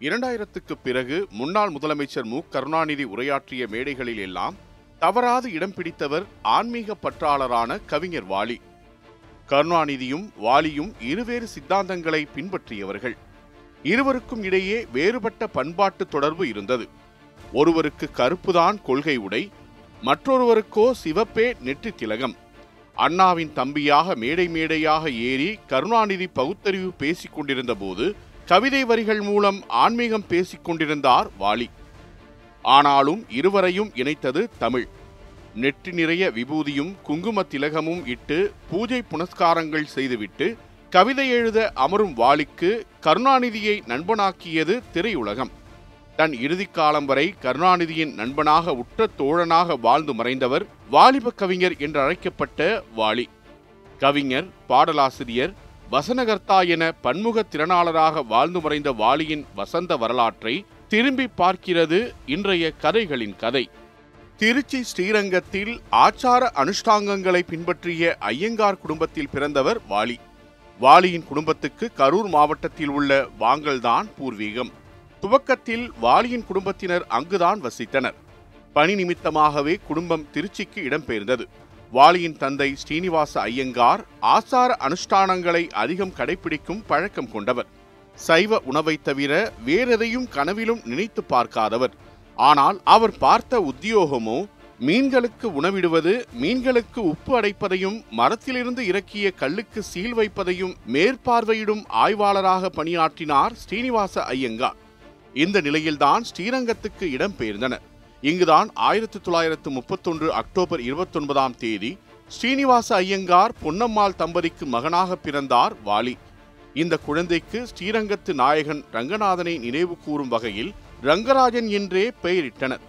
இரண்டாயிரத்துக்கு பிறகு முன்னாள் முதலமைச்சர் மு. கருணாநிதி உரையாற்றிய மேடைகளில் எல்லாம் தவறாது இடம் பிடித்தவர் ஆன்மீக பற்றாளரான கவிஞர் வாலி. கருணாநிதியும் வாலியும் இருவேறு சித்தாந்தங்களை பின்பற்றியவர்கள். இருவருக்கும் இடையே வேறுபட்ட பண்பாட்டு தொடர்பு இருந்தது. ஒருவருக்கு கருப்புதான் கொள்கை உடை மற்றொருவருக்கோ சிவப்பே நெற்றி திலகம். அண்ணாவின் தம்பியாக மேடை மேடையாக ஏறி கருணாநிதி பகுத்தறிவு பேசிக் கொண்டிருந்த போது கவிதை வரிகள் மூலம் ஆன்மீகம் பேசிக் கொண்டிருந்தார் வாலி. ஆனாலும் இருவரையும் இணைத்தது தமிழ். நெற்றி நிறைய விபூதியும் குங்கும திலகமும் இட்டு பூஜை புனஸ்காரங்கள் செய்துவிட்டு கவிதை எழுத அமரும் வாலிக்கு கருணாநிதியை நண்பனாக்கியது திரையுலகம். தன் இறுதிக்காலம் வரை கருணாநிதியின் நண்பனாக உற்ற தோழனாக வாழ்ந்து மறைந்தவர் வாலிப கவிஞர் என்று அழைக்கப்பட்ட வாலி. கவிஞர் பாடலாசிரியர் வசனகர்த்தா என பன்முக திறனாளராக வாழ்ந்து மறைந்த வாலியின் வசந்த வரலாற்றை திரும்பி பார்க்கிறது இன்றைய கதைகளின் கதை. திருச்சி ஸ்ரீரங்கத்தில் ஆச்சார அனுஷ்டாங்கங்களை பின்பற்றிய ஐயங்கார் குடும்பத்தில் பிறந்தவர் வாலி. வாலியின் குடும்பத்துக்கு கரூர் மாவட்டத்தில் உள்ள வாங்கல்தான் பூர்வீகம். துவக்கத்தில் வாலியின் குடும்பத்தினர் அங்குதான் வசித்தனர். பணி நிமித்தமாகவே குடும்பம் திருச்சிக்கு இடம்பெயர்ந்தது. வாலியின் தந்தை ஸ்ரீனிவாச ஐயங்கார் ஆசார அனுஷ்டானங்களை அதிகம் கடைபிடிக்கும் பழக்கம் கொண்டவர். சைவ உணவை தவிர வேறெதையும் கனவிலும் நினைத்து பார்க்காதவர். ஆனால் அவர் பார்த்த உத்தியோகமோ மீன்களுக்கு உணவிடுவது மீன்களுக்கு உப்பு அடைப்பதையும் மரத்திலிருந்து இறக்கிய கல்லுக்கு சீல் வைப்பதையும் மேற்பார்வையிடும் ஆய்வாளராக பணியாற்றினார் ஸ்ரீனிவாச ஐயங்கார். இந்த நிலையில்தான் ஸ்ரீரங்கத்துக்கு இடம்பெயர்ந்தனர். இங்குதான் ஆயிரத்தி தொள்ளாயிரத்து முப்பத்தொன்று அக்டோபர் இருபத்தொன்பதாம் தேதி ஸ்ரீனிவாச ஐயங்கார் பொன்னம்மாள் தம்பதிக்கு மகனாக பிறந்தார் வாலி. இந்த குழந்தைக்கு ஸ்ரீரங்கத்து நாயகன் ரங்கநாதனை நினைவு கூறும் வகையில் ரங்கராஜன் என்றே பெயரிட்டனர்.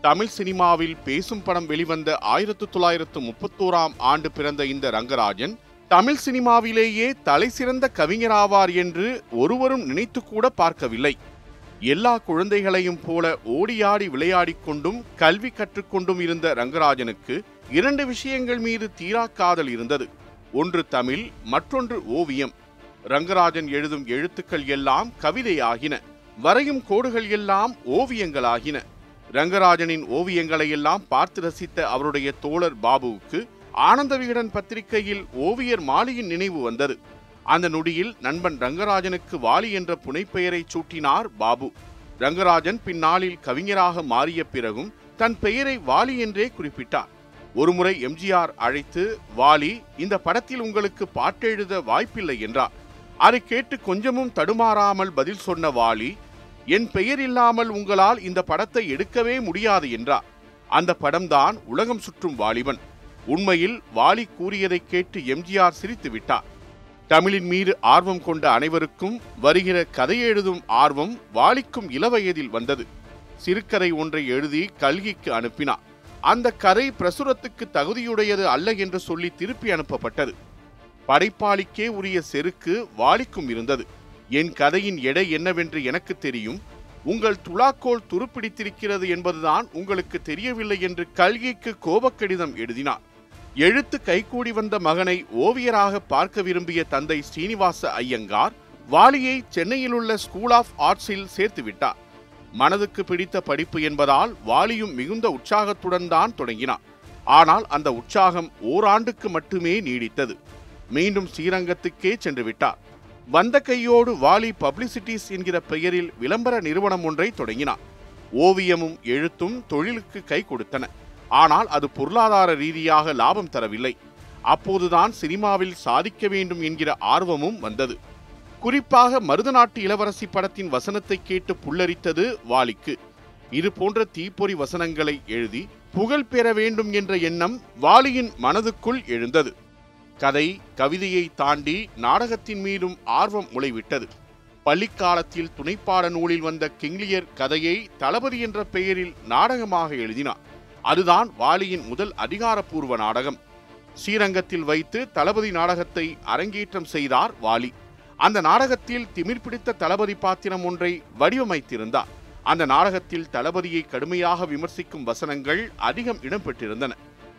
தமிழ் சினிமாவில் பேசும் படம் வெளிவந்த ஆயிரத்து தொள்ளாயிரத்து முப்பத்தோராம் ஆண்டு பிறந்த இந்த ரங்கராஜன் தமிழ் சினிமாவிலேயே தலைசிறந்த கவிஞராவார் என்று ஒருவரும் நினைத்துக்கூட பார்க்கவில்லை. எல்லா குழந்தைகளையும் போல ஓடியாடி விளையாடிக் கொண்டும் கல்வி கற்றுக்கொண்டும் இருந்த ரங்கராஜனுக்கு இரண்டு விஷயங்கள் மீது தீரா காதல் இருந்தது. ஒன்று தமிழ் மற்றொன்று ஓவியம். ரங்கராஜன் எழுதும் எழுத்துக்கள் எல்லாம் கவிதையாகின. வரையும் கோடுகள் எல்லாம் ஓவியங்களாகின. ரங்கராஜனின் ஓவியங்களை எல்லாம் பார்த்து ரசித்த அவருடைய தோழர் பாபுவுக்கு ஆனந்த விகடன் பத்திரிகையில் ஓவியர் மாலியின் நினைவு வந்தது. அந்த நொடியில் நண்பன் ரங்கராஜனுக்கு வாலி என்ற புனைப்பெயரை சூட்டினார் பாபு. ரங்கராஜன் பின்னாளில் கவிஞராக மாறிய பிறகும் தன் பெயரை வாலி என்றே குறிப்பிட்டார். ஒருமுறை எம்ஜிஆர் அழைத்து வாலி இந்த படத்தில் உங்களுக்கு பாட்டெழுத வாய்ப்பில்லை என்றார். அதை கேட்டு கொஞ்சமும் தடுமாறாமல் பதில் சொன்ன வாலி என் பெயர் இல்லாமல் உங்களால் இந்த படத்தை எடுக்கவே முடியாது என்றார். அந்த படம்தான் உலகம் சுற்றும் வாலிபன். உண்மையில் வாலி கூறியதை கேட்டு எம்ஜிஆர் சிரித்து விட்டார். தமிழின் மீது ஆர்வம் கொண்ட அனைவருக்கும் வருகிற கதை எழுதும் ஆர்வம் வாலிக்கும் இளவயதில் வந்தது. சிறுகதை ஒன்றை எழுதி கல்கிக்கு அனுப்பினார் அந்த கதை பிரசுரத்துக்கு தகுதியுடையது அல்ல என்று சொல்லி திருப்பி அனுப்பப்பட்டது. படைப்பாளிக்கே உரிய செருக்கு வாலிக்கும் இருந்தது. என் கதையின் எடை என்னவென்று எனக்கு தெரியும். உங்கள் துலாக்கோல் துருப்பிடித்திருக்கிறது என்பதுதான் உங்களுக்கு தெரியவில்லை என்று கல்கிக்கு கோபக்கடிதம் எழுதினார் எழுத்து கைகூடி வந்த மகனை ஓவியராக பார்க்க விரும்பிய தந்தை ஸ்ரீனிவாச ஐயங்கார் வாலியை சென்னையில் உள்ள ஸ்கூல் ஆஃப் ஆர்ட்ஸில் சேர்த்துவிட்டார் மனதுக்கு பிடித்த படிப்பு என்பதால் வாலியும் மிகுந்த உற்சாகத்துடன் தான் தொடங்கினார். ஆனால் அந்த உற்சாகம் ஓராண்டுக்கு மட்டுமே நீடித்தது. மீண்டும் ஸ்ரீரங்கத்துக்கே சென்று விட்டார். வந்த கையோடு வாலி பப்ளிசிட்டிஸ் என்கிற பெயரில் விளம்பர நிறுவனம் ஒன்றை தொடங்கினார். ஓவியமும் எழுத்தும் தொழிலுக்கு கை கொடுத்தன. ஆனால் அது பொருளாதார ரீதியாக லாபம் தரவில்லை. அப்போதுதான் சினிமாவில் சாதிக்க வேண்டும் என்கிற ஆர்வமும் வந்தது. குறிப்பாக மருதநாட்டு இளவரசி படத்தின் வசனத்தை கேட்டு புல்லரித்தது வாலிக்கு. இது போன்ற தீப்பொறி வசனங்களை எழுதி புகழ் பெற வேண்டும் என்ற எண்ணம் வாலியின் மனதுக்குள் எழுந்தது. கதை கவிதையை தாண்டி நாடகத்தின் மீதும் ஆர்வம் முளைவிட்டது. பள்ளிக்காலத்தில் துணைப்பாட நூலில் வந்த கிங்லியர் கதையை தளபதி என்ற பெயரில் நாடகமாக எழுதினார். அதுதான் வாலியின் முதல் அதிகாரப்பூர்வ நாடகம். ஸ்ரீரங்கத்தில் வைத்து தளபதி நாடகத்தை அரங்கேற்றம் செய்தார் வாலி. அந்த நாடகத்தில் திமிர் பிடித்த தளபதி பாத்திரம் ஒன்றை வடிவமைத்திருந்தார். அந்த நாடகத்தில் தளபதியை கடுமையாக விமர்சிக்கும் வசனங்கள் அதிகம் இடம்பெற்றிருந்தன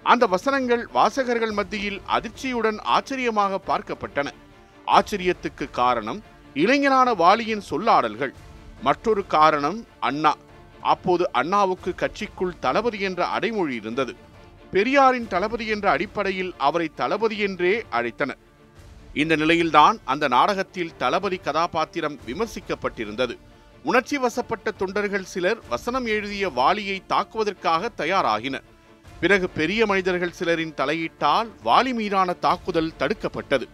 அந்த வசனங்கள் வாசகர்கள் மத்தியில் அதிர்ச்சியுடன் ஆச்சரியமாக பார்க்கப்பட்டன. ஆச்சரியத்துக்கு காரணம் இளைஞனான வாலியின் சொல்லாடல்கள். மற்றொரு காரணம் அண்ணா. அப்போது அண்ணாவுக்கு கட்சிக்குள் தளபதி என்ற அடைமொழி இருந்தது. பெரியாரின் தளபதி என்ற அடிப்படையில் அவரை தளபதி என்றே அழைத்தனர். இந்த நிலையில்தான் அந்த நாடகத்தில் தளபதி கதாபாத்திரம் விமர்சிக்கப்பட்டிருந்தது. உணர்ச்சி வசப்பட்ட தொண்டர்கள் சிலர் வசனம் எழுதிய வாலியை தாக்குவதற்காக தயாராகினர். பிறகு பெரிய மனிதர்கள் சிலரின் தலையீட்டால் வாலி மீதான தாக்குதல் தடுக்கப்பட்டது.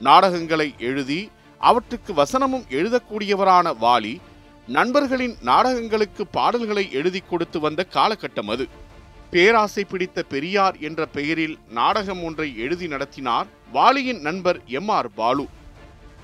நாடகங்களை எழுதி அவற்றுக்கு வசனமும் எழுதக்கூடியவரான வாலி நண்பர்களின் நாடகங்களுக்கு பாடல்களை எழுதி கொடுத்து வந்த காலகட்டம் அது. பேராசை பிடித்த பெரியார் என்ற பெயரில் நாடகம் ஒன்றை எழுதி நடத்தினார் வாலியின் நண்பர் எம் ஆர் பாலு.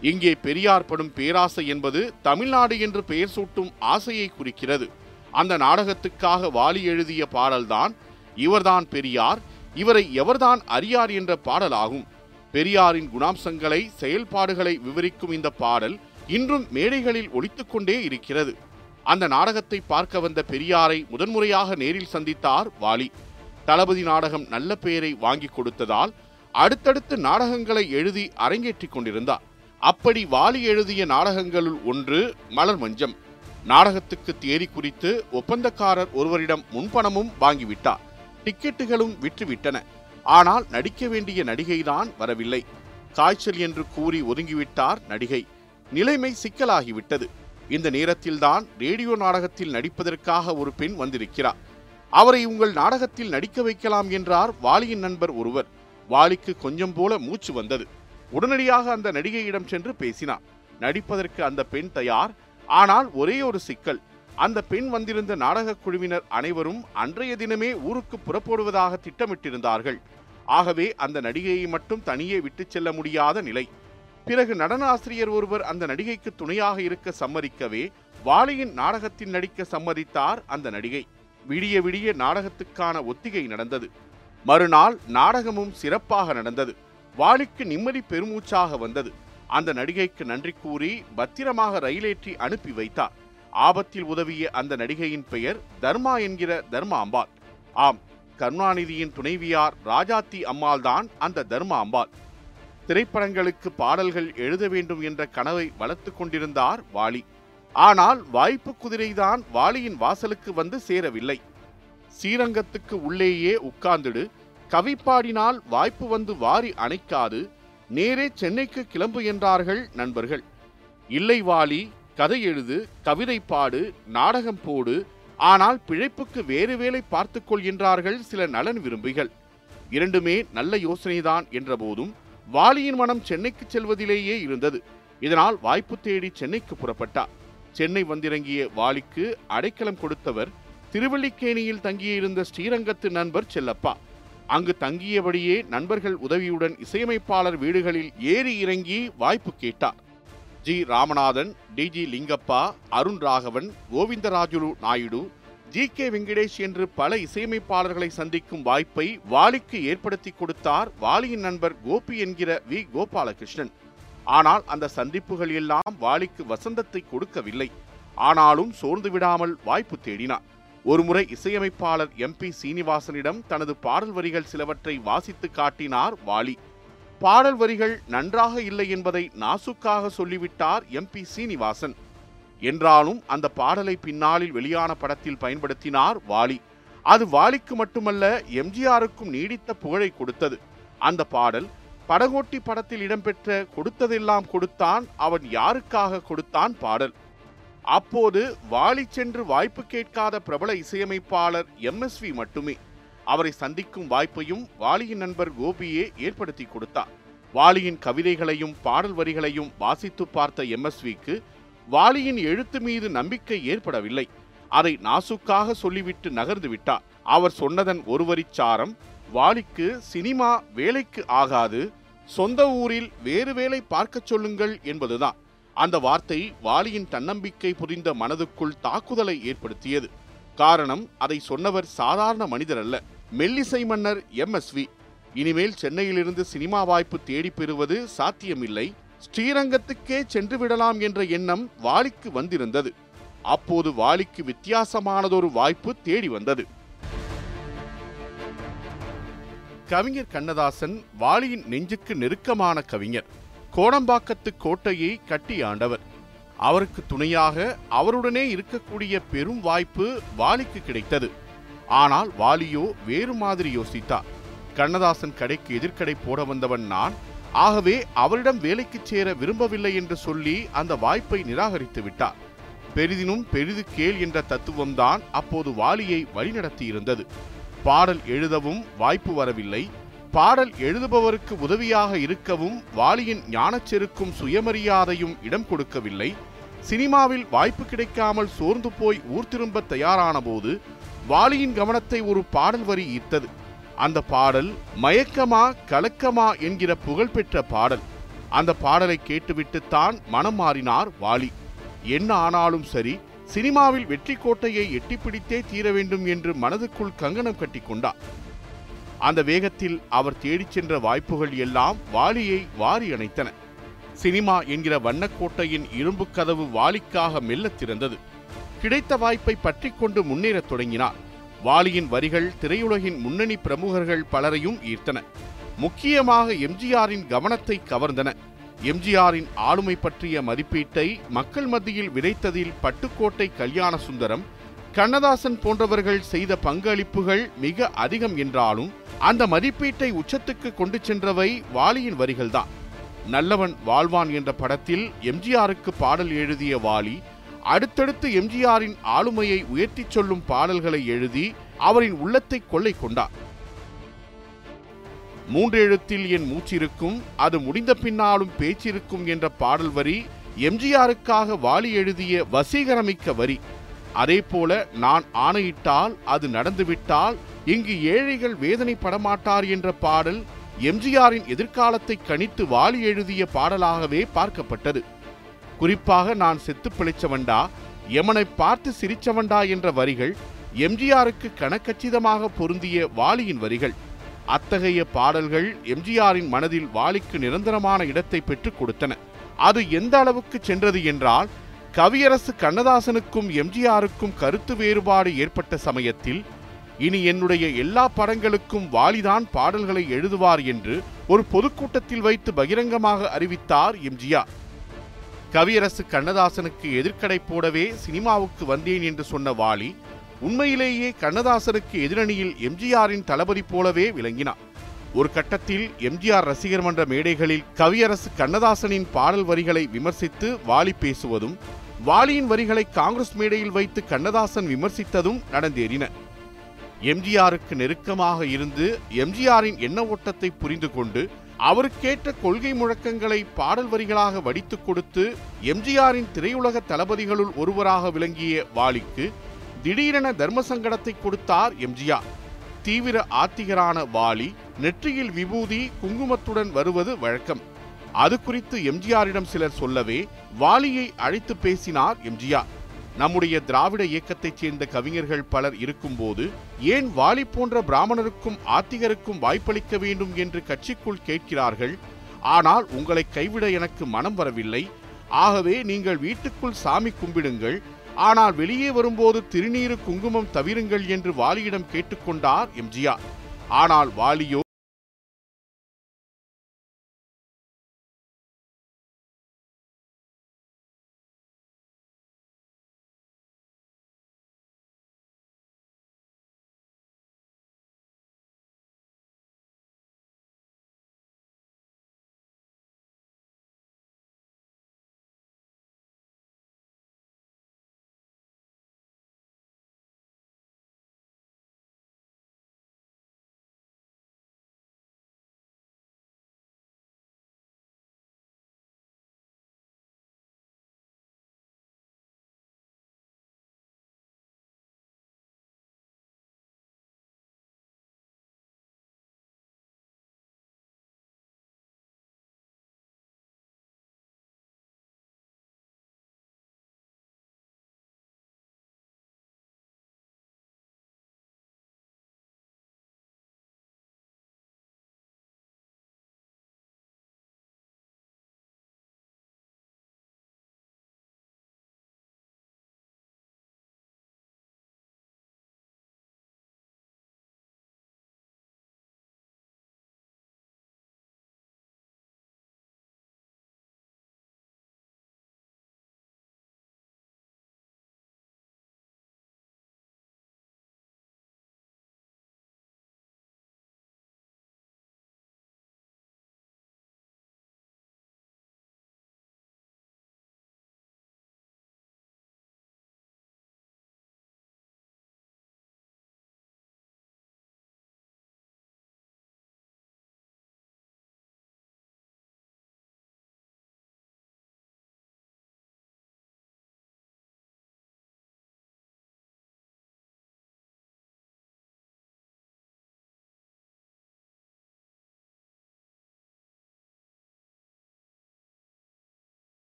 இங்கே பெரியார் படும் பேராசை என்பது தமிழ்நாடு என்று பெயர் சூட்டும் ஆசையை குறிக்கிறது. அந்த நாடகத்துக்காக வாலி எழுதிய பாடல்தான் இவர்தான் பெரியார் இவரை எவர்தான் அறியார் என்ற பாடலாகும். பெரியாரின் குணாம்சங்களை செயல்பாடுகளை விவரிக்கும் இந்த பாடல் இன்றும் மேடைகளில் ஒலித்துக் கொண்டே இருக்கிறது. அந்த நாடகத்தை பார்க்க வந்த பெரியாரை முதன்முறையாக நேரில் சந்தித்தார் வாலி. தளபதி நாடகம் நல்ல பெயரை வாங்கி கொடுத்ததால் அடுத்தடுத்து நாடகங்களை எழுதி அரங்கேற்றிக் கொண்டிருந்தார். அப்படி வாலி எழுதிய நாடகங்களுள் ஒன்று மலர் மஞ்சம். நாடகத்துக்கு தேதி குறித்து ஒப்பந்தக்காரர் ஒருவரிடம் முன்பணமும் வாங்கிவிட்டார். டிக்கெட்டுகளும் விற்றுவிட்டன. ஆனால் நடிக்க வேண்டிய நடிகைதான் வரவில்லை. காய்ச்சல் என்று கூறி ஒதுங்கிவிட்டார் நடிகை. நிலைமை சிக்கலாகிவிட்டது. இந்த நேரத்தில்தான் ரேடியோ நாடகத்தில் நடிப்பதற்காக ஒரு பெண் வந்திருக்கிறார். அவரை உங்கள் நாடகத்தில் நடிக்க வைக்கலாம் என்றார் வாலியின் நண்பர் ஒருவர். வாலிக்கு கொஞ்சம் போல மூச்சு வந்தது. உடனடியாக அந்த நடிகையிடம் சென்று பேசினார். நடிப்பதற்கு அந்த பெண் தயார். ஆனால் ஒரே ஒரு சிக்கல். அந்த பெண் வந்திருந்த நாடகக் குழுவினர் அனைவரும் அன்றைய தினமே ஊருக்கு புறப்படுவதாக திட்டமிட்டிருந்தார்கள். ஆகவே அந்த நடிகையை மட்டும் தனியே விட்டுச் செல்ல முடியாத நிலை. பிறகு நடன ஆசிரியர் ஒருவர் அந்த நடிகைக்கு துணையாக இருக்க சம்மதிக்கவே வாலியின் நாடகத்தில் நடிக்க சம்மதித்தார் அந்த நடிகை. விடிய விடிய நாடகத்துக்கான ஒத்திகை நடந்தது. மறுநாள் நாடகமும் சிறப்பாக நடந்தது. வாலிக்கு நிம்மதி பெருமூச்சாக வந்தது. அந்த நடிகைக்கு நன்றி கூறி பத்திரமாக ரயிலேற்றி அனுப்பி வைத்தார். ஆபத்தில் உதவிய அந்த நடிகையின் பெயர் தர்மா என்கிற தர்மா அம்பாள். ஆம் கருணாநிதியின் துணைவியார் ராஜாத்தி அம்மாள் தான் அந்த தர்மா அம்பாள். திரைப்படங்களுக்கு பாடல்கள் எழுத வேண்டும் என்ற கனவை வளர்த்துக் கொண்டிருந்தார் வாலி. ஆனால் வாய்ப்பு குதிரைதான் வாலியின் வாசலுக்கு வந்து சேரவில்லை. ஸ்ரீரங்கத்துக்கு உள்ளேயே உட்கார்ந்துடு கவி பாடினால் வாய்ப்பு வந்து வாரி அணைக்காது நேரே சென்னைக்கு கிளம்பு என்றார்கள் நண்பர்கள். இல்லை வாலி கதை எழுது கவிதை பாடு நாடகம் போடு ஆனால் பிழைப்புக்கு வேறு வேலை பார்த்துக்கொள்கின்றார்கள் சில நலன் விரும்பிகள். இரண்டுமே நல்ல யோசனைதான் என்றபோதும் வாலியின் மனம் சென்னைக்கு செல்வதிலேயே இருந்தது. இதனால் வாய்ப்பு தேடி சென்னைக்கு புறப்பட்டார். சென்னை வந்திறங்கிய வாலிக்கு அடைக்கலம் கொடுத்தவர் திருவல்லிக்கேணியில் தங்கியிருந்த ஸ்ரீரங்கத்து நண்பர் செல்லப்பா. அங்கு தங்கியபடியே நண்பர்கள் உதவியுடன் இசையமைப்பாளர் வீடுகளில் ஏறி இறங்கி வாய்ப்பு கேட்டார். G. Ramanathan T. G. Lingappa Arun Raghavan Govindarajulu Naidu G K Venkatesh என்று பல இசையமைப்பாளர்களை சந்திக்கும் வாய்ப்பை வாலிக்கு ஏற்படுத்தி கொடுத்தார் வாலியின் நண்பர் கோபி என்கிற வி கோபாலகிருஷ்ணன். ஆனால் அந்த சந்திப்புகள் எல்லாம் வாலிக்கு வசந்தத்தை கொடுக்கவில்லை. ஆனாலும் சோர்ந்து விடாமல் வாய்ப்பு தேடினார். ஒருமுறை இசையமைப்பாளர் எம் பி சீனிவாசனிடம் தனது பாடல் வரிகள் சிலவற்றை வாசித்து காட்டினார் வாலி. பாடல் வரிகள் நன்றாக இல்லை என்பதை நாசுக்காக சொல்லிவிட்டார் எம் பி சீனிவாசன். என்றாலும் அந்த பாடலை பின்னாளில் வெளியான படத்தில் பயன்படுத்தினார் வாலி. அது வாலிக்கு மட்டுமல்ல எம்ஜிஆருக்கும் நீடித்த புகழை கொடுத்தது. அந்த பாடல் படகோட்டி படத்தில் இடம்பெற்ற கொடுத்ததெல்லாம் கொடுத்தான் அவன் யாருக்காக கொடுத்தான் பாடல். அப்போது வாலி சென்று வாய்ப்பு கேட்காத பிரபல இசையமைப்பாளர் எம்எஸ்வி மட்டுமே. அவரை சந்திக்கும் வாய்ப்பையும் வாலியின் நண்பர் கோபியே ஏற்படுத்தி கொடுத்தார். வாலியின் கவிதைகளையும் பாடல் வரிகளையும் வாசித்து பார்த்த எம்எஸ்விக்கு வாலியின் எழுத்து மீது நம்பிக்கை ஏற்படவில்லை. அதை நாசுக்காக சொல்லிவிட்டு நகர்ந்து விட்டார் அவர் சொன்னதன் ஒருவரிச்சாரம் வாலிக்கு சினிமா வேலைக்கு ஆகாது சொந்த ஊரில் வேறு வேலை பார்க்கச் சொல்லுங்கள் என்பதுதான். அந்த வார்த்தை வாலியின் தன்னம்பிக்கை புரிந்த மனதுக்குள் தாக்குதலை ஏற்படுத்தியது. காரணம் அதை சொன்னவர் சாதாரண மனிதர் அல்ல மெல்லிசை மன்னர் எம்எஸ்வி இனிமேல் சென்னையிலிருந்து சினிமா வாய்ப்பு தேடி பெறுவது சாத்தியமில்லை. ஸ்ரீரங்கத்துக்கே சென்று விடலாம் என்ற எண்ணம் வாலிக்கு வந்திருந்தது. அப்போது வாலிக்கு வித்தியாசமானதொரு வாய்ப்பு தேடி வந்தது. கவிஞர் கண்ணதாசன் வாலியின் நெஞ்சுக்கு நெருக்கமான கவிஞர். கோடம்பாக்கத்து கோட்டையை கட்டி ஆண்டவர். அவருக்கு துணையாக அவருடனே இருக்கக்கூடிய பெரும் வாய்ப்பு வாலிக்கு கிடைத்தது. ஆனால் வாலியோ வேறு மாதிரி யோசித்தார். கண்ணதாசன் கடைக்கு எதிர்க்கடை போட வந்தவன் நான் ஆகவே அவரிடம் வேலைக்கு சேர விரும்பவில்லை என்று சொல்லி அந்த வாய்ப்பை நிராகரித்து விட்டார். பெரிதினும் பெரிது கேள் என்ற தத்துவம்தான் அப்போது வாலியை வழிநடத்தியிருந்தது. பாடல் எழுதவும் வாய்ப்பு வரவில்லை. பாடல் எழுதுபவருக்கு உதவியாக இருக்கவும் வாலியின் ஞானச்செருக்கும் சுயமரியாதையும் இடம் கொடுக்கவில்லை. சினிமாவில் வாய்ப்பு கிடைக்காமல் சோர்ந்து போய் ஊர் திரும்ப தயாரான போது வாலியின் கவனத்தை ஒரு பாடல் வரி ஈர்த்தது. அந்த பாடல் மயக்கமா கலக்கமா என்கிற புகழ்பெற்ற பாடல். அந்த பாடலை கேட்டுவிட்டுத்தான் மனம் மாறினார் வாலி. என்ன ஆனாலும் சரி சினிமாவில் வெற்றி கோட்டையை எட்டிப்பிடித்தே தீர வேண்டும் என்று மனதுக்குள் கங்கணம் கட்டிக்கொண்டார் அந்த வேகத்தில் அவர் தேடிச் சென்ற வாய்ப்புகள் எல்லாம் வாலியை வாரி அணைத்தன. சினிமா என்கிற வண்ணக்கோட்டையின் இரும்பு கதவு வாலிக்காக மெல்ல திறந்தது. கிடைத்த வாய்ப்பை பற்றி கொண்டு முன்னேறத் தொடங்கினார். வாலியின் வரிகள் திரையுலகின் முன்னணி பிரமுகர்கள் பலரையும் ஈர்த்தன. முக்கியமாக எம்ஜிஆரின் கவனத்தை கவர்ந்தன. எம்ஜிஆரின் ஆளுமை பற்றிய மதிப்பீட்டை மக்கள் மத்தியில் விதைத்ததில் பட்டுக்கோட்டை கல்யாண சுந்தரம் கண்ணதாசன் போன்றவர்கள் செய்த பங்களிப்புகள் மிக அதிகம் என்றாலும் அந்த மதிப்பீட்டை உச்சத்துக்கு கொண்டு சென்றவை வாலியின் வரிகள்தான். நல்லவன் வாழ்வான் என்ற படத்தில் எம்ஜிஆருக்கு பாடல் எழுதிய வாலி அடுத்தடுத்து எம்ஜிஆரின் ஆளுமையை உயர்த்திச் சொல்லும் பாடல்களை எழுதி அவரின் உள்ளத்தை கொள்ளை கொண்டார். மூன்றெழுத்தில் என் மூச்சிருக்கும் அது முடிந்த பின்னாலும் பேச்சிருக்கும் என்ற பாடல் வரி எம்ஜிஆருக்காக வாலி எழுதிய வசீகரமிக்க வரி. அதேபோல நான் ஆணையிட்டால் அது நடந்துவிட்டால் இங்கு ஏழைகள் வேதனைப்படமாட்டார் என்ற பாடல் எம்ஜிஆரின் எதிர்காலத்தை கணித்து வாலி எழுதிய பாடலாகவே பார்க்கப்பட்டது. குறிப்பாக நான் செத்து பிழைச்சவண்டா எமனை பார்த்து சிரிச்சவண்டா என்ற வரிகள் எம்ஜிஆருக்கு கணக்கச்சிதமாக பொருந்திய வாலியின் வரிகள். அத்தகைய பாடல்கள் எம்ஜிஆரின் மனதில் வாலிக்கு நிரந்தரமான இடத்தை பெற்றுக் கொடுத்தன. அது எந்த அளவுக்கு சென்றது என்றால் கவியரசு கண்ணதாசனுக்கும் எம்ஜிஆருக்கும் கருத்து வேறுபாடு ஏற்பட்ட சமயத்தில் இனி என்னுடைய எல்லா படங்களுக்கும் வாலிதான் பாடல்களை எழுதுவார் என்று ஒரு பொதுக்கூட்டத்தில் வைத்து பகிரங்கமாக அறிவித்தார் எம்ஜிஆர். கவியரசு கண்ணதாசனுக்கு எதிர்க்கடை போடவே சினிமாவுக்கு வந்தேன் என்று சொன்ன வாலி உண்மையிலேயே கண்ணதாசனுக்கு எதிரணியில் எம்ஜிஆரின் தளபதி போலவே விளங்கினார். ஒரு கட்டத்தில் எம்ஜிஆர் ரசிகர் மன்ற மேடைகளில் கவியரசு கண்ணதாசனின் பாடல் வரிகளை விமர்சித்து வாலி பேசுவதும் வாலியின் வரிகளை காங்கிரஸ் மேடையில் வைத்து கண்ணதாசன் விமர்சித்ததும் நடந்தேறின. எம்ஜிஆருக்கு நெருக்கமாக இருந்து எம்ஜிஆரின் எண்ண ஓட்டத்தை புரிந்து கொண்டு அவருக்கேற்ற கொள்கை முழக்கங்களை பாடல் வரிகளாக வடித்துக் கொடுத்து எம்ஜிஆரின் திரையுலக தளபதிகளுள் ஒருவராக விளங்கிய வாலிக்கு திடீரென தர்ம சங்கடத்தை கொடுத்தார் எம்ஜிஆர். தீவிர ஆத்திகரான வாலி நெற்றியில் விபூதி குங்குமத்துடன் வருவது வழக்கம். அது குறித்து எம்ஜிஆரிடம் சிலர் சொல்லவே வாலியை அழைத்து பேசினார் எம்ஜிஆர். நம்முடைய திராவிட இயக்கத்தைச் சேர்ந்த கவிஞர்கள் பலர் இருக்கும்போது ஏன் வாலி போன்ற பிராமணருக்கும் ஆத்திகருக்கும் வாய்ப்பளிக்க வேண்டும் என்று கட்சிக்குள் கேட்கிறார்கள்? ஆனால் உங்களை கைவிட எனக்கு மனம் வரவில்லை. ஆகவே நீங்கள் வீட்டுக்குள் சாமி கும்பிடுங்கள். ஆனால் வெளியே வரும்போது திருநீரு குங்குமம் தவிருங்கள் என்று வாலியிடம் கேட்டுக்கொண்டார் எம்ஜிஆர். ஆனால் வாலியோ